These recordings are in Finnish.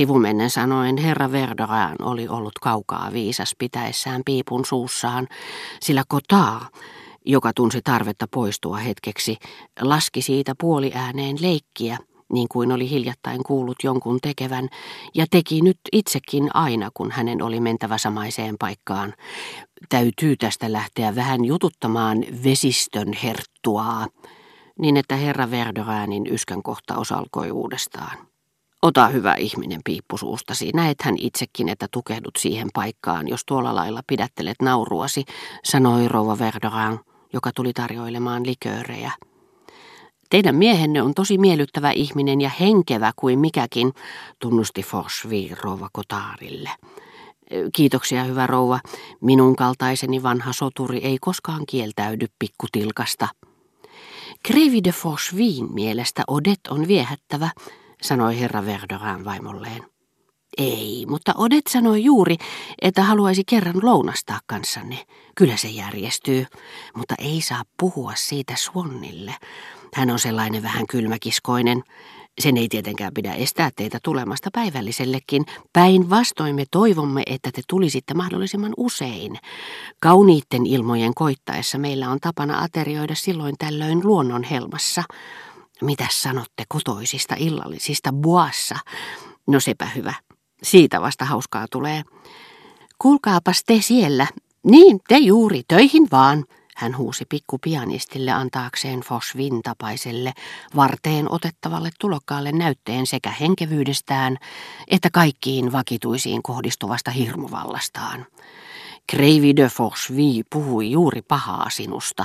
Sivumennen sanoen herra Verdoran oli ollut kaukaa viisas pitäessään piipun suussaan, sillä Kotaa, joka tunsi tarvetta poistua hetkeksi, laski siitä puoliääneen leikkiä, niin kuin oli hiljattain kuullut jonkun tekevän, ja teki nyt itsekin aina, kun hänen oli mentävä samaiseen paikkaan. Täytyy tästä lähteä vähän jututtamaan vesistön herttuaa, niin että herra Verdoranin yskän kohtaus alkoi uudestaan. Ota hyvä ihminen piippusuustasi, näethän itsekin, että tukehdut siihen paikkaan, jos tuolla lailla pidättelet nauruasi, sanoi rouva Verdoran, joka tuli tarjoilemaan liköörejä. Teidän miehenne on tosi miellyttävä ihminen ja henkevä kuin mikäkin, tunnusti Forsvi rouva Kotaarille. Kiitoksia, hyvä rouva. Minun kaltaiseni vanha soturi ei koskaan kieltäydy pikkutilkasta. Krevi de Forsviin mielestä Odet on viehättävä, sanoi herra Verdoran vaimolleen. Ei, mutta Odet sanoi juuri, että haluaisi kerran lounastaa kanssanne. Kyllä se järjestyy, mutta ei saa puhua siitä Swannille. Hän on sellainen vähän kylmäkiskoinen. Sen ei tietenkään pidä estää teitä tulemasta päivällisellekin. Päinvastoin me toivomme, että te tulisitte mahdollisimman usein. Kauniitten ilmojen koittaessa meillä on tapana aterioida silloin tällöin luonnon helmassa. Mitä sanotte kotoisista illallisista buassa? No sepä hyvä. Siitä vasta hauskaa tulee. Kuulkaapas te siellä. Niin, te juuri, töihin vaan. Hän huusi pikkupianistille antaakseen Fosvin tapaiselle varteen otettavalle tulokkaalle näytteen sekä henkevyydestään että kaikkiin vakituisiin kohdistuvasta hirmuvallastaan. Kreivi de Forsvi puhui juuri pahaa sinusta,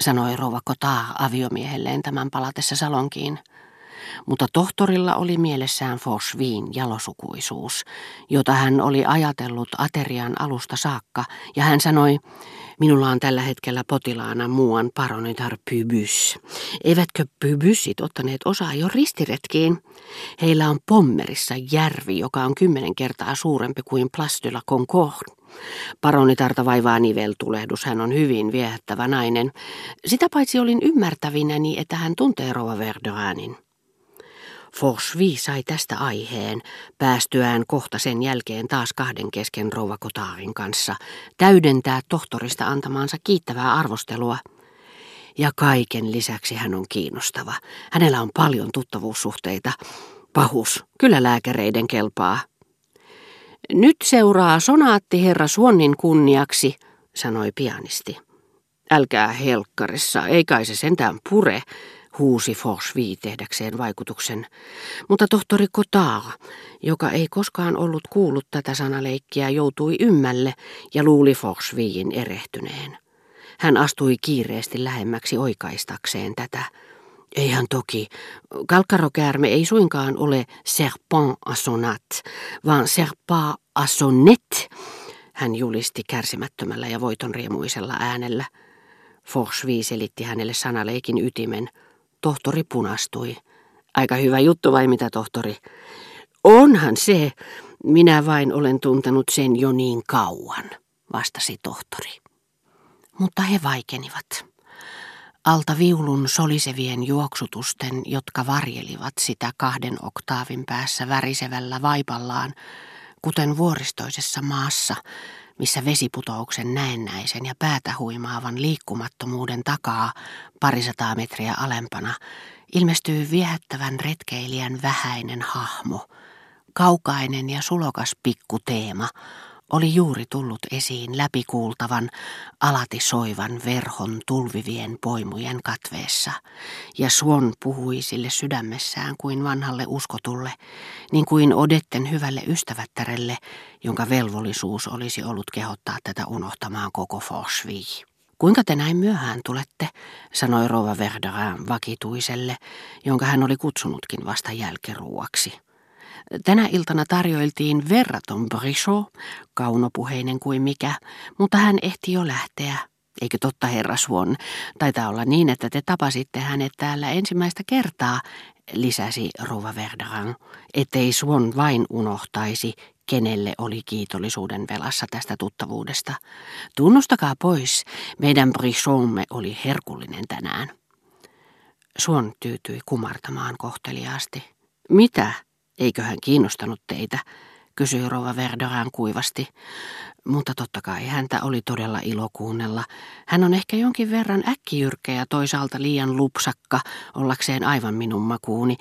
sanoi Rova Kota aviomiehelleen tämän palatessa salonkiin. Mutta tohtorilla oli mielessään Forsviin jalosukuisuus, jota hän oli ajatellut aterian alusta saakka, ja hän sanoi, Minulla on tällä hetkellä potilaana muuan paronitar pybys. Eivätkö pybysit ottaneet osaa jo ristiretkiin? Heillä on Pommerissa järvi, joka on kymmenen kertaa suurempi kuin Plastyla Concord. Paronitarta vaivaa niveltulehdus, hän on hyvin viehättävä nainen. Sitä paitsi olin ymmärtävinäni, että hän tuntee Rova Verdoanin. Forsvi sai tästä aiheen, päästyään kohta sen jälkeen taas kahden kesken rouva Kotaarin kanssa, täydentää tohtorista antamaansa kiittävää arvostelua. Ja kaiken lisäksi hän on kiinnostava. Hänellä on paljon tuttavuussuhteita. Pahus, kyllä lääkäreiden kelpaa. Nyt seuraa sonaatti herra Suonnin kunniaksi, sanoi pianisti. Älkää helkkarissa, ei kai se sentään pure, huusi Forsvi tehdäkseen vaikutuksen. Mutta tohtori Kotaa, joka ei koskaan ollut kuullut tätä sanaleikkiä, joutui ymmälle ja luuli Forsviin erehtyneen. Hän astui kiireesti lähemmäksi oikaistakseen tätä. Eihän toki. Kalkkarokäärme ei suinkaan ole serpent assonat, vaan serpa assonnet, hän julisti kärsimättömällä ja voitonriemuisella äänellä. Forsvi selitti hänelle sanaleikin ytimen – Tohtori punastui. Aika hyvä juttu vai mitä, tohtori? Onhan se. Minä vain olen tuntenut sen jo niin kauan, vastasi tohtori. Mutta he vaikenivat. Alta viulun solisevien juoksutusten, jotka varjelivat sitä kahden oktaavin päässä värisevällä vaipallaan, kuten vuoristoisessa maassa, missä vesiputouksen näennäisen ja päätä huimaavan liikkumattomuuden takaa parisataa metriä alempana ilmestyy viehättävän retkeilijän vähäinen hahmo, kaukainen ja sulokas pikkuteema, oli juuri tullut esiin läpikuultavan, alati soivan verhon tulvivien poimujen katveessa, ja Suon puhui sille sydämessään kuin vanhalle uskotulle, niin kuin Odetten hyvälle ystävättärelle, jonka velvollisuus olisi ollut kehottaa tätä unohtamaan koko Forsvi. Kuinka te näin myöhään tulette, sanoi Rova Verderin vakituiselle, jonka hän oli kutsunutkin vasta jälkiruuaksi. Tänä iltana tarjoiltiin verraton brichot, kaunopuheinen kuin mikä, mutta hän ehti jo lähteä. Eikö totta, herra Swan? Taitaa olla niin, että te tapasitte hänet täällä ensimmäistä kertaa, lisäsi Rova Verderan, ettei Swan vain unohtaisi, kenelle oli kiitollisuuden velassa tästä tuttavuudesta. Tunnustakaa pois, meidän brichomme oli herkullinen tänään. Suon tyytyi kumartamaan kohteliaasti. Mitä? Eikö hän kiinnostanut teitä, kysyi Rova Verderan kuivasti. Mutta totta kai häntä oli todella ilo kuunnella. Hän on ehkä jonkin verran äkkijyrkkä ja toisaalta liian lupsakka ollakseen aivan minun makuuni,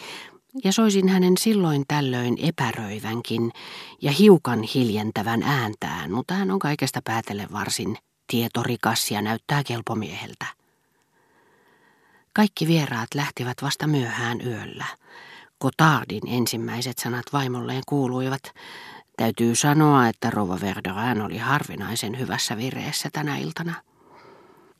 ja soisin hänen silloin tällöin epäröivänkin ja hiukan hiljentävän ääntään, mutta hän on kaikesta päätellen varsin tietorikas ja näyttää kelpomieheltä. Kaikki vieraat lähtivät vasta myöhään yöllä. Kotardin ensimmäiset sanat vaimolleen kuuluivat, täytyy sanoa, että Rova Verderan oli harvinaisen hyvässä vireessä tänä iltana.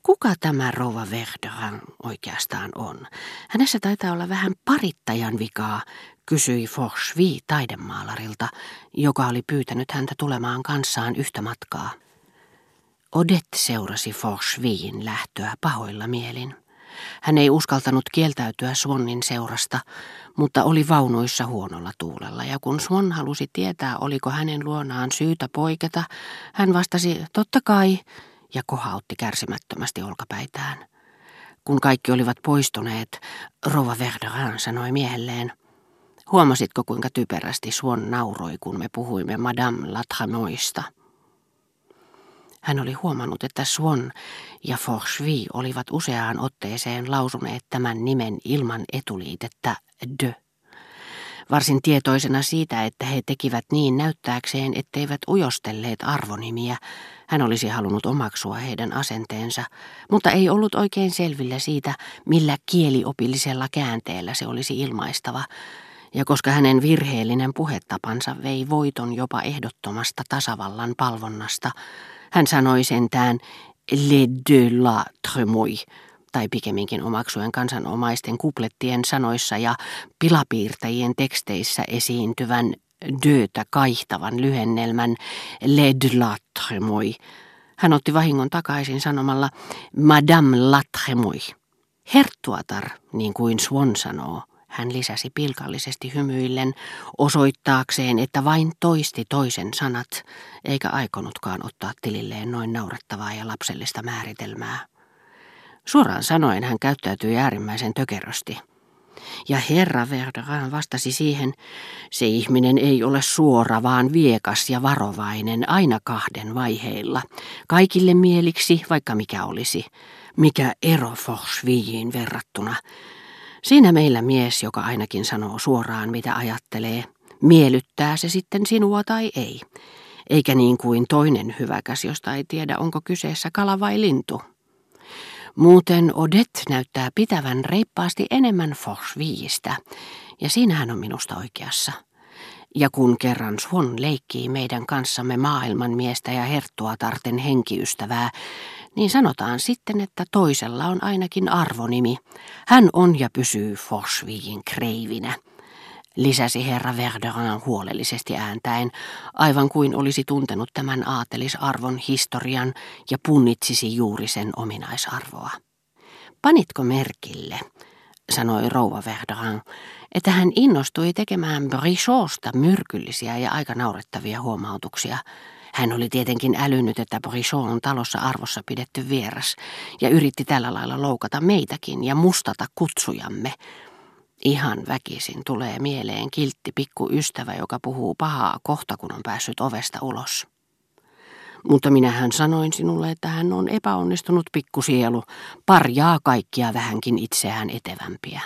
Kuka tämä Rova Verderan oikeastaan on? Hänessä taitaa olla vähän parittajan vikaa, kysyi Forsvi taidemaalarilta, joka oli pyytänyt häntä tulemaan kanssaan yhtä matkaa. Odette seurasi Forsviin lähtöä pahoilla mielin. Hän ei uskaltanut kieltäytyä Swannin seurasta, mutta oli vaunuissa huonolla tuulella, ja kun Swan halusi tietää, oliko hänen luonaan syytä poiketa, hän vastasi, totta kai, ja kohautti kärsimättömästi olkapäitään. Kun kaikki olivat poistuneet, Rova Verderin sanoi miehelleen, Huomasitko, kuinka typerästi Swan nauroi, kun me puhuimme Madame Latramoista? Hän oli huomannut, että Swan ja Forchevy olivat useaan otteeseen lausuneet tämän nimen ilman etuliitettä de. Varsin tietoisena siitä, että he tekivät niin näyttääkseen, etteivät ujostelleet arvonimiä, hän olisi halunnut omaksua heidän asenteensa, mutta ei ollut oikein selvillä siitä, millä kieliopillisella käänteellä se olisi ilmaistava, ja koska hänen virheellinen puhetapansa vei voiton jopa ehdottomasta tasavallan palvonnasta, hän sanoi sentään les deux la tremouille, tai pikemminkin omaksuen kansanomaisten kuplettien sanoissa ja pilapiirtäjien teksteissä esiintyvän dötä kaihtavan lyhennelmän les de la tremouille. Hän otti vahingon takaisin sanomalla Madame la tremouille. Herttuatar, niin kuin Swan sanoo, hän lisäsi pilkallisesti hymyillen, osoittaakseen, että vain toisti toisen sanat, eikä aikonutkaan ottaa tililleen noin naurettavaa ja lapsellista määritelmää. Suoraan sanoen hän käyttäytyi äärimmäisen tökerösti. Ja herra Verderan vastasi siihen, se ihminen ei ole suora, vaan viekas ja varovainen aina kahden vaiheilla. Kaikille mieliksi, vaikka mikä olisi. Mikä ero Forsvijiin verrattuna. Siinä meillä mies, joka ainakin sanoo suoraan, mitä ajattelee. Miellyttää se sitten sinua tai ei. Eikä niin kuin toinen hyväkäs, josta ei tiedä, onko kyseessä kala vai lintu. Muuten Odet näyttää pitävän reippaasti enemmän Forsviistä, ja siinä hän on minusta oikeassa. Ja kun kerran Swan leikkii meidän kanssamme maailmanmiestä ja herttua tarten henkiystävää, niin sanotaan sitten, että toisella on ainakin arvonimi. Hän on ja pysyy Forsviin kreivinä, lisäsi herra Verderin huolellisesti ääntäen, aivan kuin olisi tuntenut tämän aatelisarvon historian ja punnitsisi juuri sen ominaisarvoa. Panitko merkille, sanoi rouva Verderin, että hän innostui tekemään Brichotsta myrkyllisiä ja aika naurettavia huomautuksia – hän oli tietenkin älynyt, että Brichot on talossa arvossa pidetty vieras ja yritti tällä lailla loukata meitäkin ja mustata kutsujamme. Ihan väkisin tulee mieleen kiltti pikku ystävä, joka puhuu pahaa kohta, kun on päässyt ovesta ulos. Mutta minähän sanoin sinulle, että hän on epäonnistunut pikkusielu, parjaa kaikkia vähänkin itseään etevämpiä.